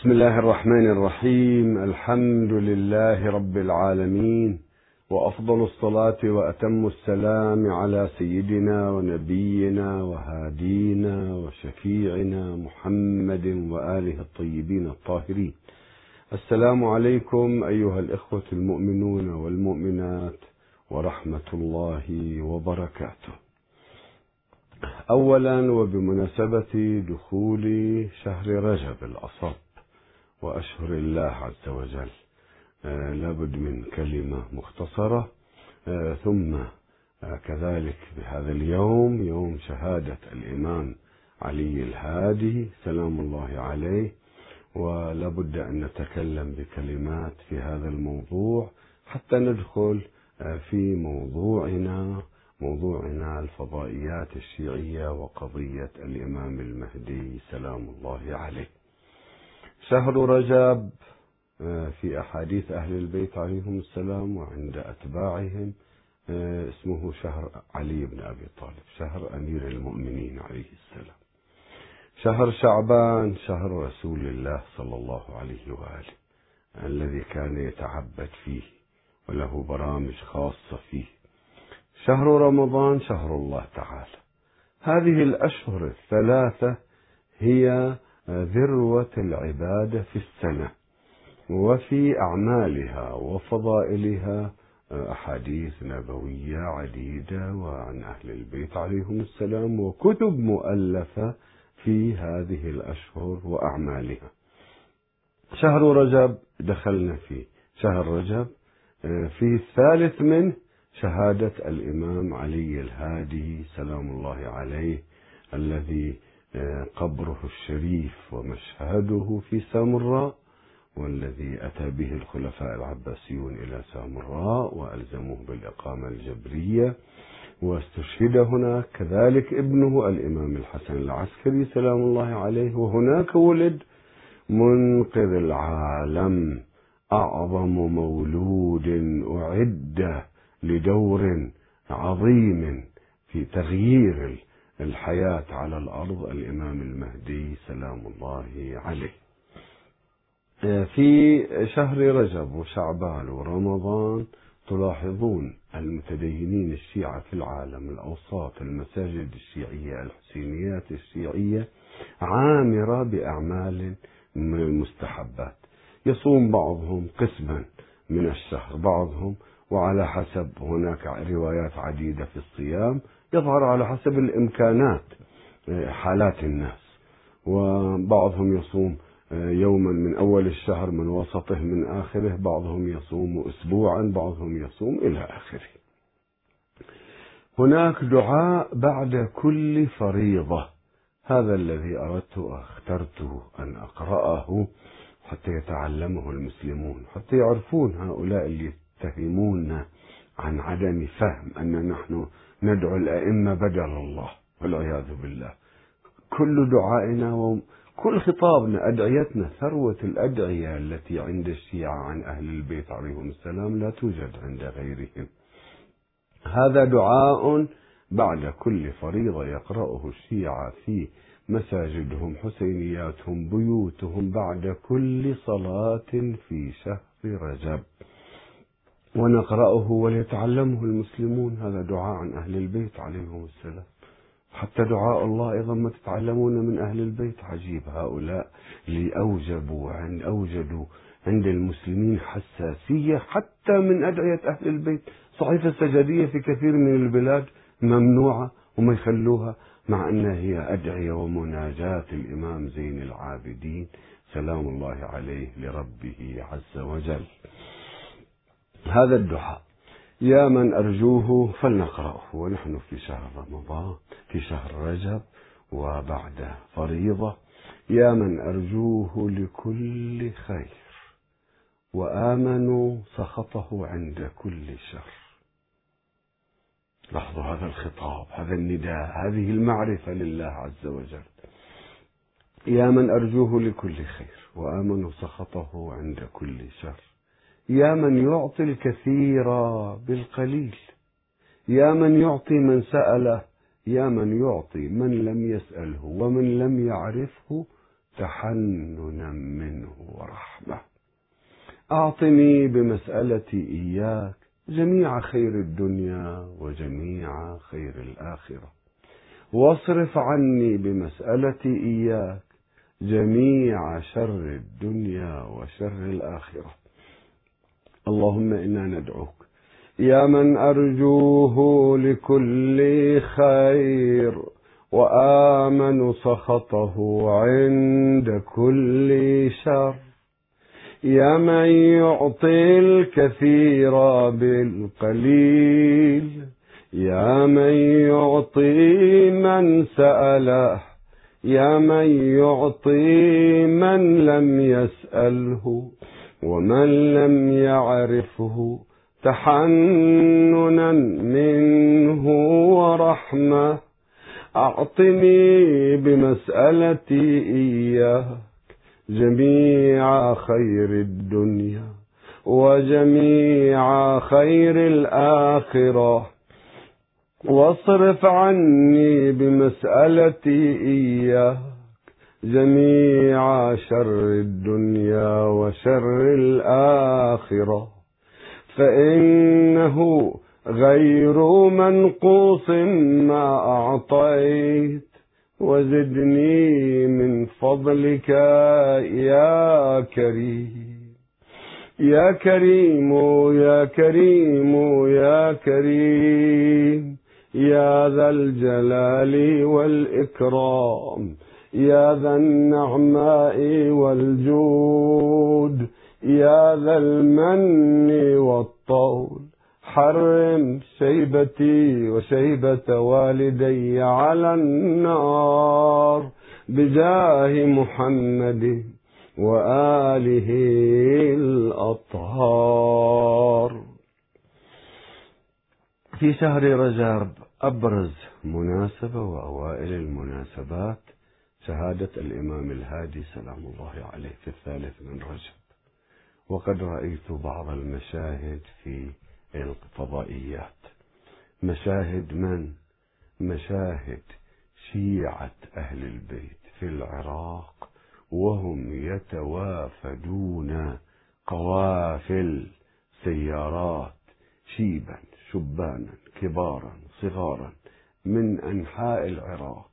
بسم الله الرحمن الرحيم. الحمد لله رب العالمين وأفضل الصلاة وأتم السلام على سيدنا ونبينا وهادينا وشفيعنا محمد وآله الطيبين الطاهرين. السلام عليكم أيها الإخوة المؤمنون والمؤمنات ورحمة الله وبركاته. اولا وبمناسبة دخول شهر رجب الاصاب وأشهر الله عز وجل. آه لابد من كلمة مختصرة. آه ثم آه كذلك بهذا اليوم يوم شهادة الإمام علي الهادي سلام الله عليه. ولابد أن نتكلم بكلمات في هذا الموضوع حتى ندخل في موضوعنا موضوعنا الفضائيات الشيعية وقضية الإمام المهدي سلام الله عليه. شهر رجب في أحاديث أهل البيت عليهم السلام وعند أتباعهم اسمه شهر علي بن أبي طالب شهر أمير المؤمنين عليه السلام. شهر شعبان شهر رسول الله صلى الله عليه وآله الذي كان يتعبد فيه وله برامج خاصة فيه. شهر رمضان شهر الله تعالى. هذه الأشهر الثلاثة هي ذروة العبادة في السنة وفي أعمالها وفضائلها أحاديث نبوية عديدة وعن أهل البيت عليهم السلام وكتب مؤلفة في هذه الأشهر وأعمالها. شهر رجب دخلنا فيه شهر رجب في الثالث منه شهادة الإمام علي الهادي سلام الله عليه الذي قبره الشريف ومشهده في سامراء والذي أتى به الخلفاء العباسيون إلى سامراء وألزموه بالإقامة الجبرية واستشهد هناك. كذلك ابنه الإمام الحسن العسكري سلام الله عليه وهناك ولد منقذ العالم أعظم مولود أعد لدور عظيم في تغيير الحياة على الأرض الإمام المهدي سلام الله عليه. في شهر رجب وشعبان ورمضان تلاحظون المتدينين الشيعة في العالم الأوساط المساجد الشيعية الحسينيات الشيعية عامرة بأعمال من المستحبات يصوم بعضهم قسما من الشهر بعضهم وعلى حسب هناك روايات عديدة في الصيام يظهر على حسب الإمكانات حالات الناس. وبعضهم يصوم يوما من أول الشهر من وسطه من آخره. بعضهم يصوم أسبوعا بعضهم يصوم إلى آخره. هناك دعاء بعد كل فريضة. هذا الذي أردت اخترت أن أقرأه حتى يتعلمه المسلمون حتى يعرفون هؤلاء اللي يتهموننا عن عدم فهم أن نحن ندعو الأئمة بدل الله والعياذ بالله. كل دعائنا وكل خطابنا أدعيتنا ثروة الأدعية التي عند الشيعة عن أهل البيت عليهم السلام لا توجد عند غيرهم. هذا دعاء بعد كل فريضة يقرأه الشيعة في مساجدهم حسينياتهم بيوتهم بعد كل صلاة في شهر رجب. ونقرأه وليتعلمه المسلمون. هذا دعاء عن أهل البيت عليهم السلام. حتى دعاء الله أيضا ما تتعلمون من أهل البيت. عجيب هؤلاء اللي أوجبوا عن أوجدوا عند المسلمين حساسية حتى من أدعية أهل البيت. صحيفة السجدية في كثير من البلاد ممنوعة وما يخلوها مع أنها هي أدعية ومناجاة الإمام زين العابدين. سلام الله عليه لربه عز وجل. هذا الدعاء. يا من أرجوه فلنقرأه. ونحن في شهر رمضان في شهر رجب وبعد فريضة. يا من أرجوه لكل خير. وآمنوا سخطه عند كل شر. لاحظوا هذا الخطاب هذا النداء هذه المعرفة لله عز وجل. يا من أرجوه لكل خير. وآمنوا سخطه عند كل شر. يا من يعطي الكثير بالقليل. يا من يعطي من سأله يا من يعطي من لم يسأله ومن لم يعرفه تحننا منه أعطني بمسألتي إياك جميع خير الدنيا وجميع خير الآخرة. واصرف عني بمسألتي إياك جميع شر الدنيا وشر الآخرة. اللهم إنا ندعوك. يا من أرجوه لكل خير وآمن سخطه عند كل شر. يا من يعطي الكثير بالقليل يا من يعطي من سأله يا من يعطي من لم يسأله. ومن لم يعرفه تحننا منه ورحمة. أعطني بمسألتي إياك جميع خير الدنيا وجميع خير الآخرة. واصرف عني بمسألتي إياك جميع شر الدنيا وشر الآخرة. فإنه غير منقوص ما أعطيت. وزدني من فضلك يا كريم. يا كريم يا كريم يا كريم. يا ذا الجلال والإكرام. يا ذا النعماء والجود يا ذا المن والطول. حرم شيبتي وشيبة والدي على النار بجاه محمد وآله الأطهار. في شهر رجب أبرز مناسبة وأوائل المناسبات شهادة الإمام الهادي سلام الله عليه في الثالث من رجب. وقد رأيت بعض المشاهد في الفضائيات مشاهد من؟ مشاهد شيعة أهل البيت في العراق وهم يتوافدون قوافل سيارات شيبا شبانا كبارا صغارا من أنحاء العراق.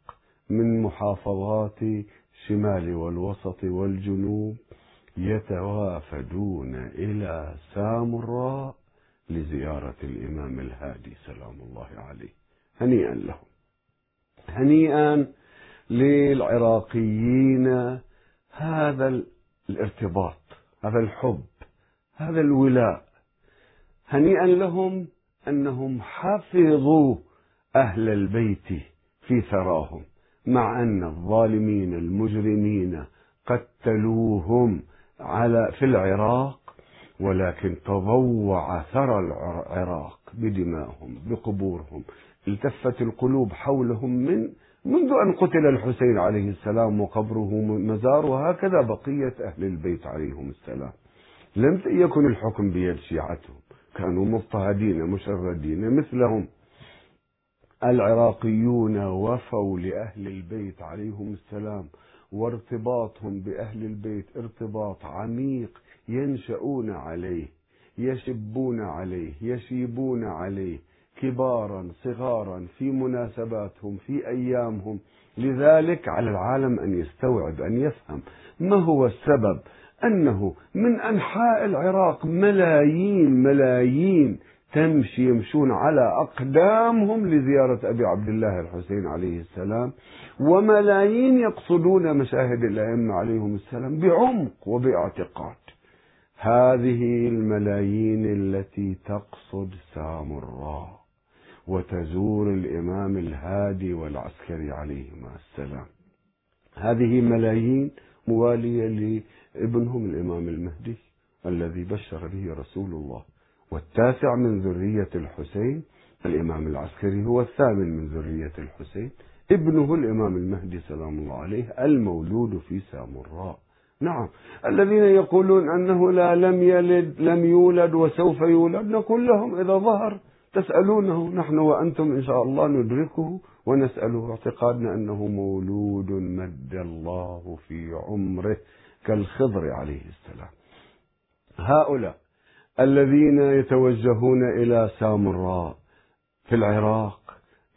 من محافظات الشمال والوسط والجنوب يتوافدون إلى سامراء لزيارة الإمام الهادي سلام الله عليه هنيئا لهم. هنيئا للعراقيين هذا الارتباط هذا الحب هذا الولاء. هنيئا لهم أنهم حفظوا أهل البيت في ثراهم. مع أن الظالمين المجرمين قتلوهم على في العراق ولكن تضوع ثرى العراق بدمائهم بقبورهم. التفت القلوب حولهم من منذ أن قتل الحسين عليه السلام وقبره مزار وهكذا بقية أهل البيت عليهم السلام. لم يكن الحكم بيد شيعتهم. كانوا مضطهدين مشردين مثلهم. العراقيون وفوا لأهل البيت عليهم السلام وارتباطهم بأهل البيت ارتباط عميق ينشؤون عليه يشبون عليه يشيبون عليه كبارا صغارا في مناسباتهم في أيامهم. لذلك على العالم أن يستوعب أن يفهم ما هو السبب. أنه من أنحاء العراق ملايين ملايين تمشي يمشون على أقدامهم لزيارة أبي عبد الله الحسين عليه السلام وملايين يقصدون مشاهد الأئمة عليهم السلام بعمق وباعتقاد. هذه الملايين التي تقصد سامراء وتزور الإمام الهادي والعسكري عليهما السلام. هذه ملايين موالية لابنهم الإمام المهدي الذي بشر به رسول الله. والتاسع من ذرية الحسين الإمام العسكري هو الثامن من ذرية الحسين. ابنه الإمام المهدي سلام الله عليه المولود في سامراء. نعم الذين يقولون أنه لا لم يلد لم يولد وسوف يولد نقول لهم إذا ظهر تسألونه نحن وأنتم إن شاء الله ندركه ونسأله. اعتقادنا أنه مولود مد الله في عمره كالخضر عليه السلام. هؤلاء الذين يتوجهون إلى سامراء في العراق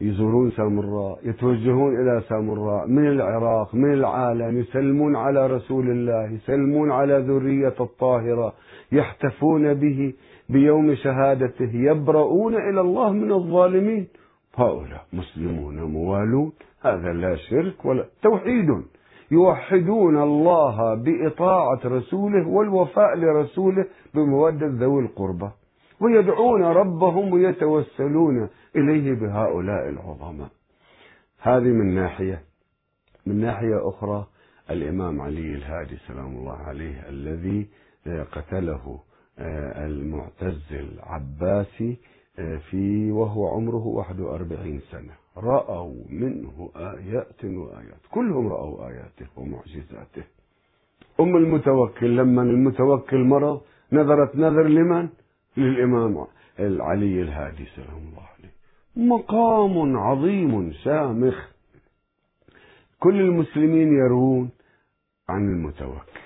يزورون سامراء يتوجهون إلى سامراء من العراق من العالم يسلمون على رسول الله يسلمون على ذرية الطاهرة يحتفون به بيوم شهادته يبرؤون إلى الله من الظالمين. هؤلاء مسلمون موالون هذا لا شرك ولا توحيد. يوحدون الله بإطاعة رسوله والوفاء لرسوله بمودة ذوي القربى ويدعون ربهم ويتوسلون إليه بهؤلاء العظماء. هذه من ناحية. من ناحية أخرى الإمام علي الهادي سلام الله عليه الذي قتله آه، المعتز العباسي آه، في وهو عمره 41 سنة. رأوا منه آيات وآيات. كلهم رأوا آياته ومعجزاته. أم المتوكل لما المتوكل مرض نظرت نظر لمن؟ للإمام العلي الهادي سلام الله عليه. مقام عظيم شامخ كل المسلمين يرون عن المتوكل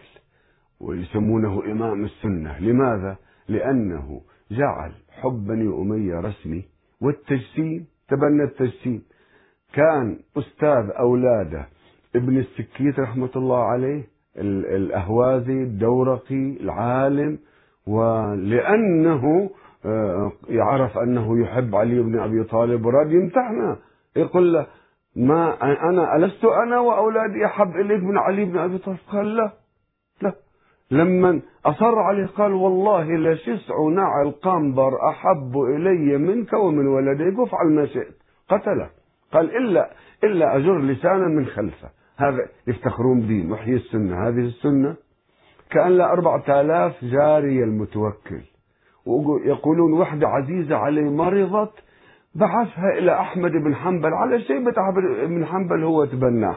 ويسمونه إمام السنة. لماذا؟ لأنه جعل حب بني أمية رسمي والتجسيم. تبنى التجسيم كان أستاذ أولاده ابن السكيت رحمة الله عليه الأهوازي الدورقي العالم ولأنه آه، يعرف أنه يحب علي بن أبي طالب وراد يمتحنا يقول له ما أنا ألست أنا وأولادي أحب إليك من علي بن أبي طالب؟ قال لا لا. لما أصر عليه قال والله لشسع نعل قنبر أحب إلي منك ومن ولديك وافعل ما شئت. قتله. قال إلا إلا أجر لسانا من خلفه. هذا يفتخرون بدين وحي السنة. هذه السنة كأن له أربعة آلاف جارية المتوكل. ويقولون وحدة عزيزة عليه مرضت بعثها إلى أحمد بن حنبل على شيء أحمد بن حنبل هو تبناه.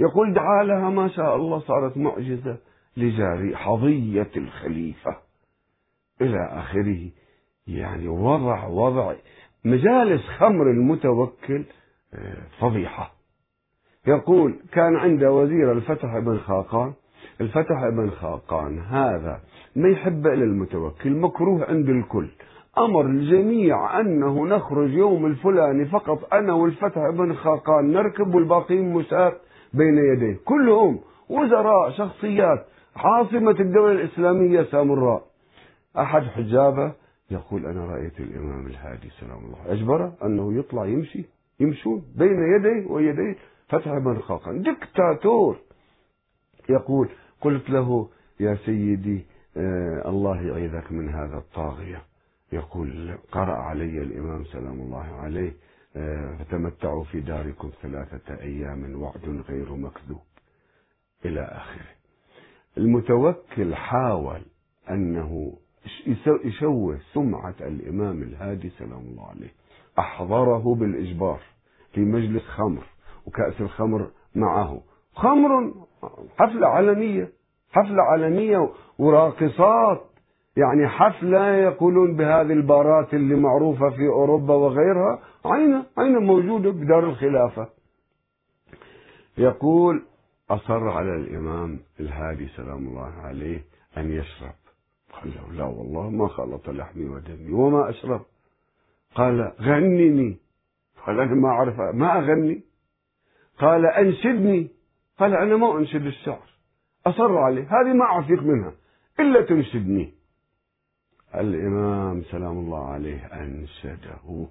يقول دعا لها ما شاء الله صارت معجزة. لجاري حظية الخليفة. إلى آخره يعني وضع وضع مجالس خمر المتوكل آه، فضيحة. يقول كان عند وزير الفتح بن خاقان الفتح بن خاقان هذا ما يحب إلى المتوكل مكروه عند الكل. أمر الجميع أنه نخرج يوم الفلاني فقط أنا والفتح بن خاقان نركب والباقيين مساق بين يديه. كلهم وزراء شخصيات عاصمة الدولة الإسلامية سامراء. أحد حجابه يقول أنا رأيت الإمام الهادي سلام الله أجبره أنه يطلع يمشي يمشون بين يديه ويديه فتح بن خاقان دكتاتور يقول قلت له يا سيدي آه الله يعيذك من هذا الطاغية. يقول قرأ علي الإمام سلام الله عليه آه فتمتعوا في داركم ثلاثة أيام وعد غير مكذوب. إلى آخره. المتوكل حاول أنه يشوه سمعة الإمام الهادي سلام الله عليه. أحضره بالإجبار في مجلس خمر وكأس الخمر معه. خمر حفلة علنية حفلة علنية وراقصات. يعني حفلة يقولون بهذه البارات اللي معروفة في أوروبا وغيرها. عينة عينة موجودة بدار الخلافة. يقول أصر على الإمام الهادي سلام الله عليه أن يشرب. قال له لا والله ما خلط لحمي ودمي وما أشرب. قال غنني. قال أنا ما أعرف ما أغني. قال أنشدني. قال أنا ما أنشد الشعر. أصر عليه. هذه ما أعفيك منها إلا تنشدني. الإمام سلام الله عليه أنشده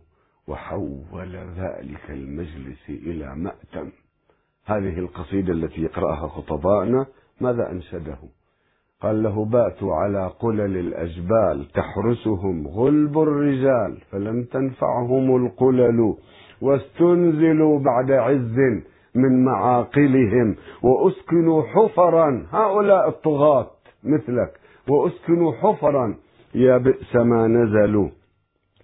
وحول ذلك المجلس إلى مأتم. هذه القصيدة التي يقرأها خطبائنا ماذا أنشده قال له باتوا على قلل الأجبال تحرسهم غلب الرجال فلم تنفعهم القلل واستنزلوا بعد عز من معاقلهم وأسكنوا حفرا هؤلاء الطغاة مثلك وأسكنوا حفرا يا بئس ما نزلوا.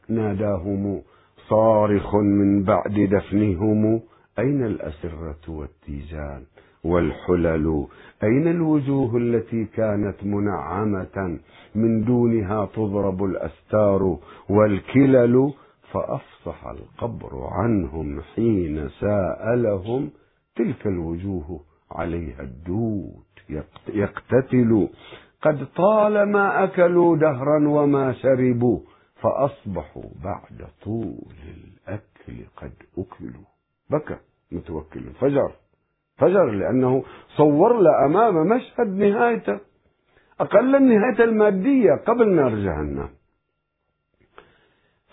ناداهم صارخ من بعد دفنهم أين الأسرة والتيجان والحلل؟ أين الوجوه التي كانت منعمة؟ من دونها تضرب الأستار والكلل فأفصح القبر عنهم حين ساءلهم تلك الوجوه عليها الدود يقتتل. قد طالما أكلوا دهرا وما شربوا فأصبحوا بعد طول الأكل قد أكلوا. بكى متوكل. فجر. فجر لأنه صور له أمامه مشهد نهايته. أقل النهاية المادية قبل نار جهنم.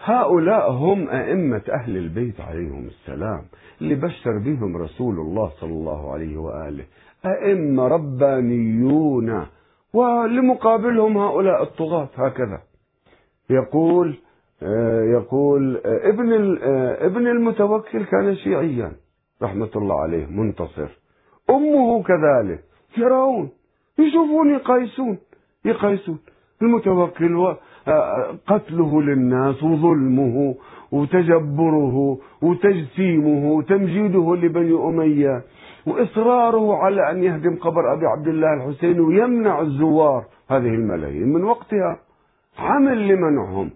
هؤلاء هم أئمة أهل البيت عليهم السلام اللي بشر بهم رسول الله صلى الله عليه وآله. أئمة ربانيون ولمقابلهم هؤلاء الطغاة هكذا. يقول يقول ابن ابن المتوكل كان شيعيا رحمة الله عليه منتصر. أمه كذلك فرعون يشوفون يقايسون يقايسون. المتوكل قتله للناس وظلمه وتجبره وتجسيمه وتمجيده لبني أمية وإصراره على أن يهدم قبر أبي عبد الله الحسين ويمنع الزوار هذه الملايين. من وقتها عمل لمنعهم.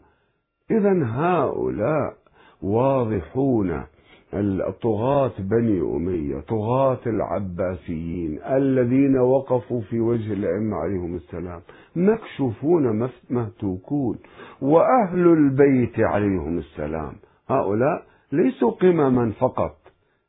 إذا هؤلاء واضحون الطغاة بني أمية طغاة العباسيين الذين وقفوا في وجه الأئمة عليهم السلام مكشوفون مهتوكون وأهل البيت عليهم السلام. هؤلاء ليسوا قمما فقط.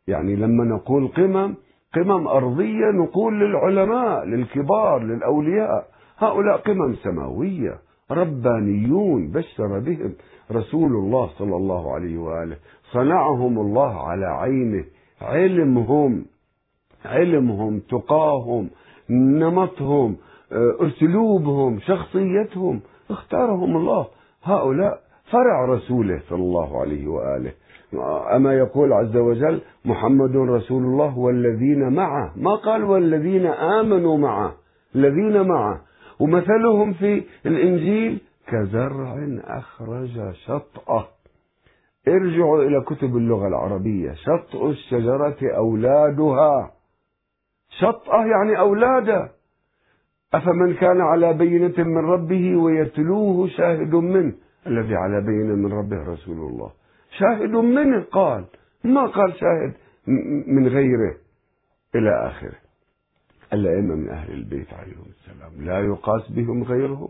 يعني لما نقول قمم قمم أرضية نقول للعلماء للكبار للأولياء. هؤلاء قمم سماوية. ربانيون بشر بهم رسول الله صلى الله عليه وآله. صنعهم الله على عينه. علمهم علمهم تقاهم نمطهم أسلوبهم شخصيتهم. اختارهم الله. هؤلاء فرع رسوله صلى الله عليه وآله. أما يقول عز وجل محمد رسول الله والذين معه. ما قال والذين آمنوا معه؟ الذين معه. ومثلهم في الإنجيل كزرع أخرج شطأه. ارجعوا إلى كتب اللغة العربية. شطء الشجرة أولادها. شطأة يعني أولاده. أفمن كان على بينة من ربه ويتلوه شاهد منه. الذي على بينة من ربه رسول الله. شاهد منه قال. ما قال شاهد من غيره. إلى آخره. الأئمة من أهل البيت عليهم السلام. لا يقاس بهم غيرهم.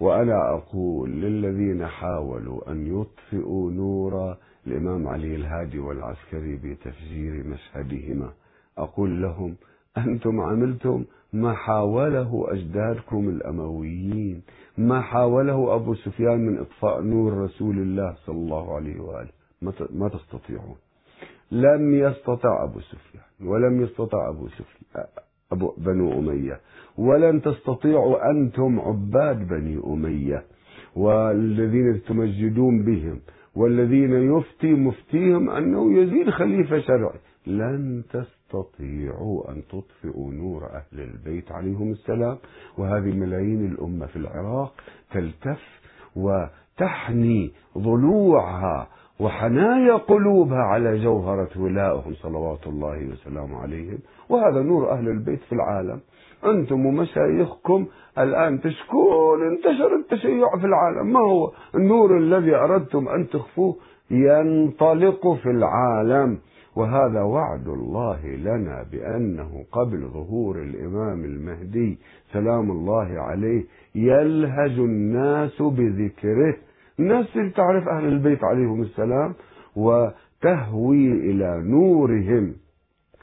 وأنا أقول للذين حاولوا أن يطفئوا نور الإمام علي الهادي والعسكري بتفجير مشهدهما. أقول لهم أنتم عملتم ما حاوله أجدادكم الأمويين ما حاوله أبو سفيان من إطفاء نور رسول الله صلى الله عليه وآله. ما تستطيعون. لم يستطع أبو سفيان ولم يستطع أبو سفيان. بنو أمية. ولن تستطيعوا أنتم عباد بني أمية. والذين تمجدون بهم والذين يفتي مفتيهم أنه يزيد خليفة شرعي. لن تستطيعوا أن تطفئوا نور أهل البيت عليهم السلام. وهذه ملايين الأمة في العراق تلتف وتحني ضلوعها وحنايا قلوبها على جوهرة ولائهم صلوات الله وسلامه عليهم. وهذا نور أهل البيت في العالم. أنتم ومشايخكم الآن تشكون انتشر التشيع في العالم. ما هو النور الذي أردتم أن تخفوه؟ ينطلق في العالم. وهذا وعد الله لنا بأنه قبل ظهور الإمام المهدي سلام الله عليه يلهج الناس بذكره. الناس تعرف أهل البيت عليهم السلام وتهوي إلى نورهم.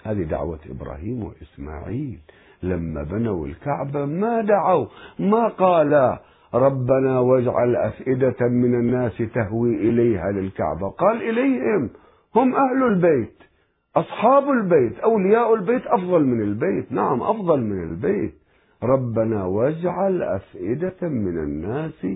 هذه دعوة إبراهيم وإسماعيل. لما بنوا الكعبة ما دعوا ما قال ربنا واجعل أفئدة من الناس تهوي إليها للكعبة. قال إليهم هم أهل البيت أصحاب البيت أولياء البيت أفضل من البيت. نعم أفضل من البيت. ربنا واجعل أفئدة من الناس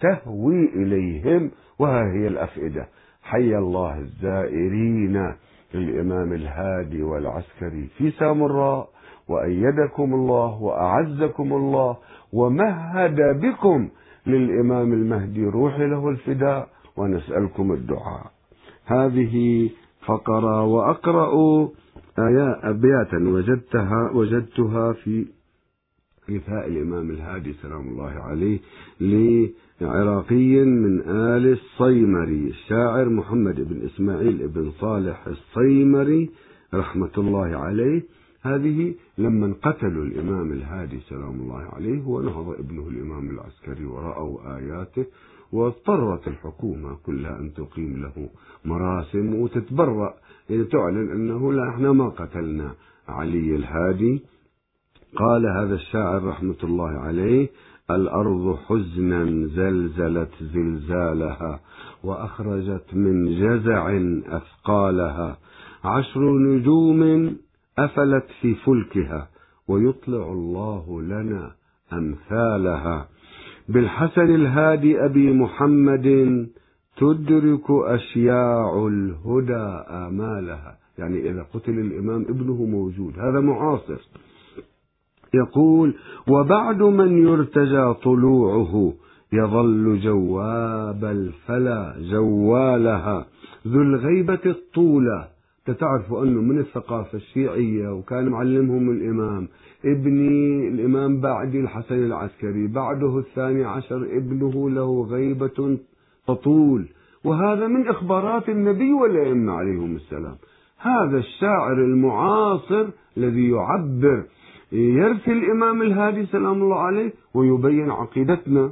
تهوي إليهم وها هي الأفئدة. حي الله الزائرين للإمام الهادي والعسكري في سامراء وأيدكم الله وأعزكم الله ومهد بكم للإمام المهدي روح له الفداء ونسألكم الدعاء. هذه فقرة وأقرأ أبياتا وجدتها وجدتها في إيفاء الإمام الهادي سلام الله عليه لعراقي من آل الصيمري. الشاعر محمد بن إسماعيل بن صالح الصيمري رحمة الله عليه. هذه لما قتلوا الإمام الهادي سلام الله عليه ونهض ابنه الإمام العسكري ورأوا آياته واضطرت الحكومة كلها أن تقيم له مراسم وتتبرأ. يعني تعلن أنه لا إحنا ما قتلنا علي الهادي. قال هذا الشاعر رحمة الله عليه الأرض حزنا زلزلت زلزالها وأخرجت من جزع أثقالها. عشر نجوم أفلت في فلكها ويطلع الله لنا أمثالها. بالحسن الهادي أبي محمد تدرك أشياع الهدى آمالها. يعني إذا قتل الإمام ابنه موجود هذا معاصر. يقول وبعد من يرتجى طلوعه يظل جواب الفلا جوالها ذو الغيبة الطولة. تعرفوا أنه من الثقافة الشيعية وكان معلمهم الإمام ابني الإمام بعدي الحسن العسكري بعده الثاني عشر ابنه له غيبة تطول. وهذا من إخبارات النبي والأئمة عليهم السلام. هذا الشاعر المعاصر الذي يعبر يرثي الإمام الهادي سلام الله عليه ويبين عقيدتنا.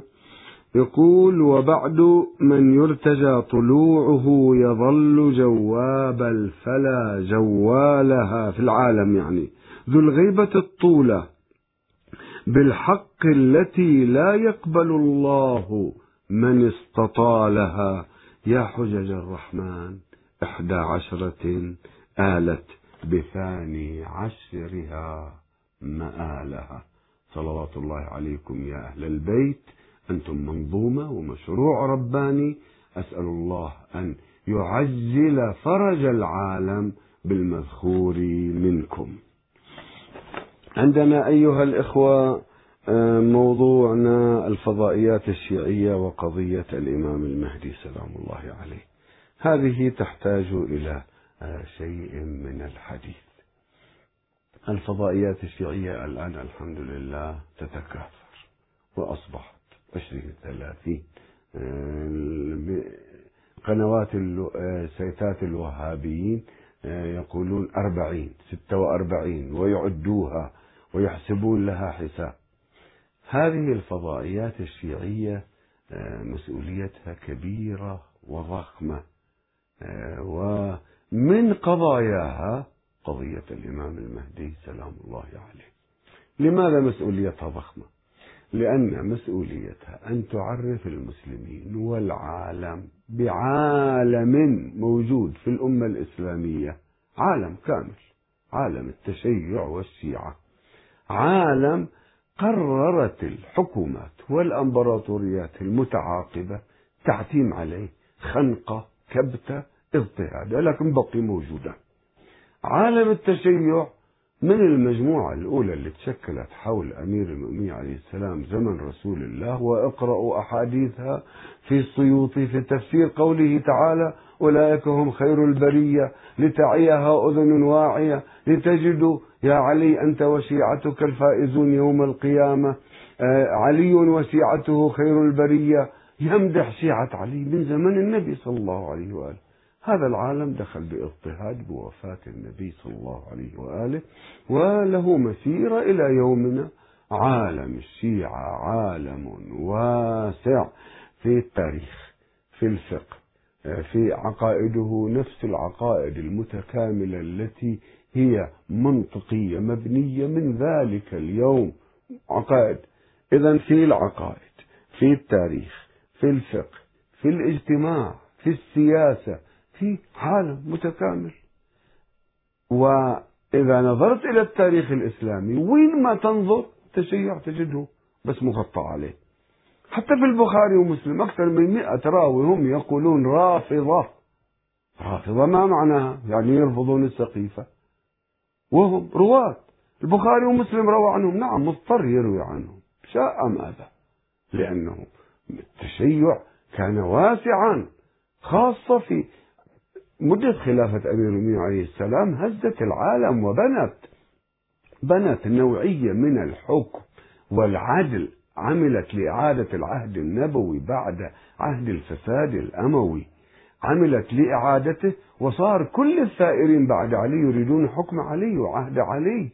يقول وبعد من يرتجى طلوعه يظل جواب الفلا جوالها في العالم. يعني ذو الغيبة الطولة. بالحق التي لا يقبل الله من استطالها. يا حجج الرحمن إحدى عشرة آلت بثاني عشرها. مآلها صلوات الله عليكم يا أهل البيت. أنتم منظومة ومشروع رباني. أسأل الله أن يعجل فرج العالم بالمذخور منكم. عندنا أيها الإخوة آه، موضوعنا الفضائيات الشيعية وقضية الإمام المهدي سلام الله عليه. هذه تحتاج إلى آه، شيء من الحديث. الفضائيات الشيعية الآن الحمد لله تتكاثر وأصبحت عشرين ثلاثين آه، قنوات سيتات الوهابيين يقولون أربعين ستة وأربعين ويعدوها ويحسبون لها حساب. هذه الفضائيات الشيعية آه، مسؤوليتها كبيرة وضخمة آه، ومن قضاياها قضية الإمام المهدي سلام الله عليه. لماذا مسؤوليتها ضخمة؟ لأن مسؤوليتها أن تعرف المسلمين والعالم بعالم موجود في الأمة الإسلامية عالم كامل عالم التشيع والشيعة. عالم قررت الحكومات والأمبراطوريات المتعاقبة تعتيم عليه خنقة كبتة اضطهاد لكن بقي موجودا عالم التشيع من المجموعة الأولى اللي تشكلت حول أمير المؤمنين عليه السلام زمن رسول الله واقرأوا أحاديثها في السيوطي في تفسير قوله تعالى أولئك هم خير البرية لتعيها أذن واعية لتجدوا يا علي أنت وشيعتك الفائزون يوم القيامة. آه، علي وشيعته خير البرية. يمدح شيعة علي من زمن النبي صلى الله عليه وآله. هذا العالم دخل باضطهاد بوفاة النبي صلى الله عليه وآله وله مسيرة إلى يومنا. عالم الشيعة عالم واسع في التاريخ في الفقه في عقائده نفس العقائد المتكاملة التي هي منطقية مبنية من ذلك اليوم. عقائد. إذا في العقائد في التاريخ في الفقه في الاجتماع في السياسة. في عالم متكامل. وإذا نظرت إلى التاريخ الإسلامي وين ما تنظر تشيع تجده بس مغطى عليه. حتى في البخاري ومسلم أكثر من مئة راوي هم يقولون رافضة. رافضة ما معناها؟ يعني يرفضون السقيفة. وهم رواة. البخاري ومسلم روى عنهم. نعم مضطر يروي عنهم. شاء أم أبى لأنه التشيع كان واسعا خاصة في مدة خلافة أمير المؤمنين عليه السلام هزت العالم وبنت بنت نوعية من الحكم والعدل عملت لإعادة العهد النبوي بعد عهد الفساد الأموي. عملت لإعادته وصار كل الثائرين بعد علي يريدون حكم علي وعهد علي.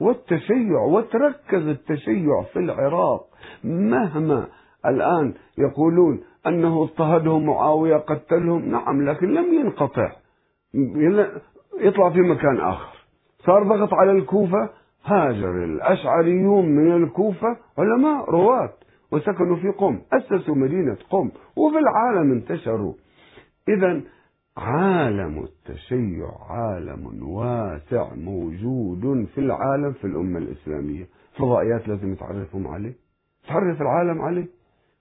والتشيع وتركز التشيع في العراق مهما الآن يقولون أنه اضطهدهم معاوية قتلهم نعم لكن لم ينقطع. يطلع في مكان آخر. صار ضغط على الكوفة هاجر الأشعريون من الكوفة علماء رواة وسكنوا في قم أسسوا مدينة قم وفي العالم انتشروا. إذا عالم التشيع عالم واسع موجود في العالم في الأمة الإسلامية. فضائيات لازم تعرفهم عليه. تعرف العالم عليه.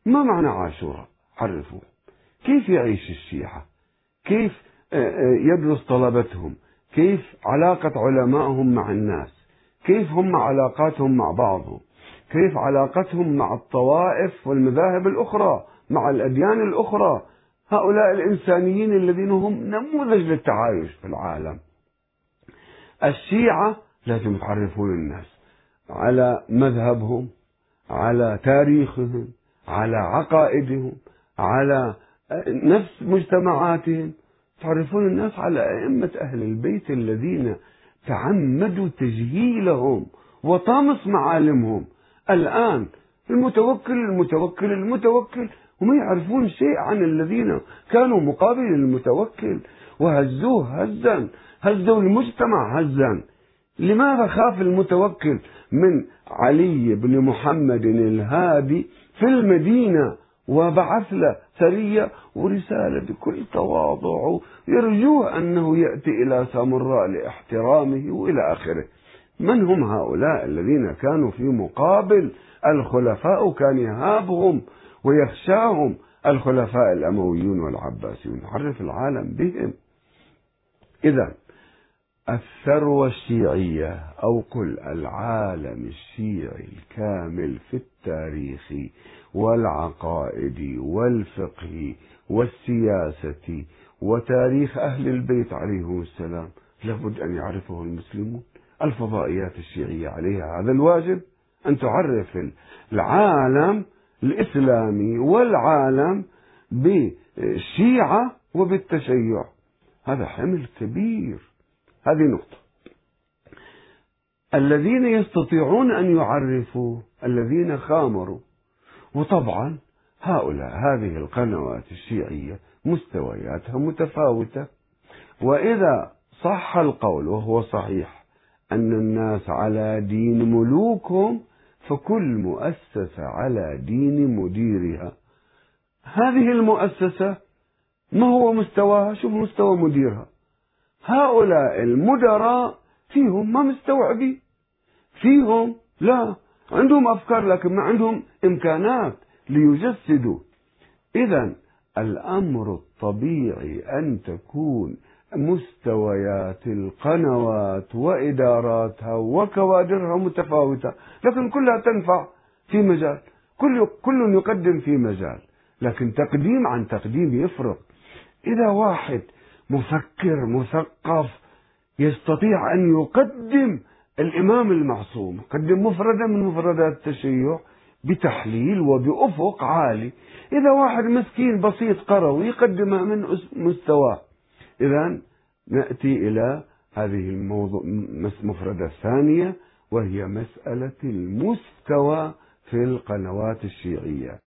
ما معنى عاشوراء؟ عرفوا. كيف يعيش الشيعة؟ كيف آه، آه، يدرس طلبتهم؟ كيف علاقة علمائهم مع الناس؟ كيف هم علاقاتهم مع بعضهم؟ كيف علاقتهم مع الطوائف والمذاهب الأخرى؟ مع الأديان الأخرى؟ هؤلاء الإنسانيين الذين هم نموذج للتعايش في العالم. الشيعة لازم تعرفون الناس على مذهبهم على تاريخهم على عقائدهم على نفس مجتمعاتهم. تعرفون الناس على أئمة أهل البيت الذين تعمدوا تجهيلهم وطامس معالمهم. الآن المتوكل المتوكل المتوكل هم يعرفون شيء عن الذين كانوا مقابل المتوكل. وهزوه هزا هزوا المجتمع هزا. لماذا خاف المتوكل من علي بن محمد الهادي في المدينة؟ وبعث له سرية ورسالة بكل تواضع يرجوه أنه يأتي إلى سامراء لإحترامه وإلى آخره. من هم هؤلاء الذين كانوا في مقابل الخلفاء كان يهابهم ويخشاهم الخلفاء الأمويون والعباسيون؟ عرف العالم بهم. إذا الثروة الشيعية أو قل العالم الشيعي الكامل في التاريخ والعقائد والفقه والسياسة وتاريخ أهل البيت عليهم السلام لابد أن يعرفه المسلمون. الفضائيات الشيعية عليها هذا الواجب أن تعرف العالم الإسلامي والعالم بالشيعة وبالتشيع. هذا حمل كبير. هذه نقطة. الذين يستطيعون أن يعرفوا الذين خامروا وطبعا هؤلاء هذه القنوات الشيعية مستوياتها متفاوتة. وإذا صح القول وهو صحيح أن الناس على دين ملوكهم فكل مؤسسة على دين مديرها. هذه المؤسسة ما هو مستواها؟ شوف مستوى مديرها. هؤلاء المدراء فيهم ما مستوعبين فيهم لا عندهم أفكار لكن ما عندهم إمكانات ليجسدوا. إذا الأمر الطبيعي أن تكون مستويات القنوات وإداراتها وكوادرها متفاوتة لكن كلها تنفع في مجال. كل كل يقدم في مجال لكن تقديم عن تقديم يفرق. إذا واحد مفكر مثقف يستطيع أن يقدم الإمام المعصوم يقدم مفردة من مفردات التشيع بتحليل وبأفق عالي. إذا واحد مسكين بسيط قروي يقدمها من مستواه إذا نأتي إلى هذه الموضوع المفردة الثانية وهي مسألة المستوى في القنوات الشيعية.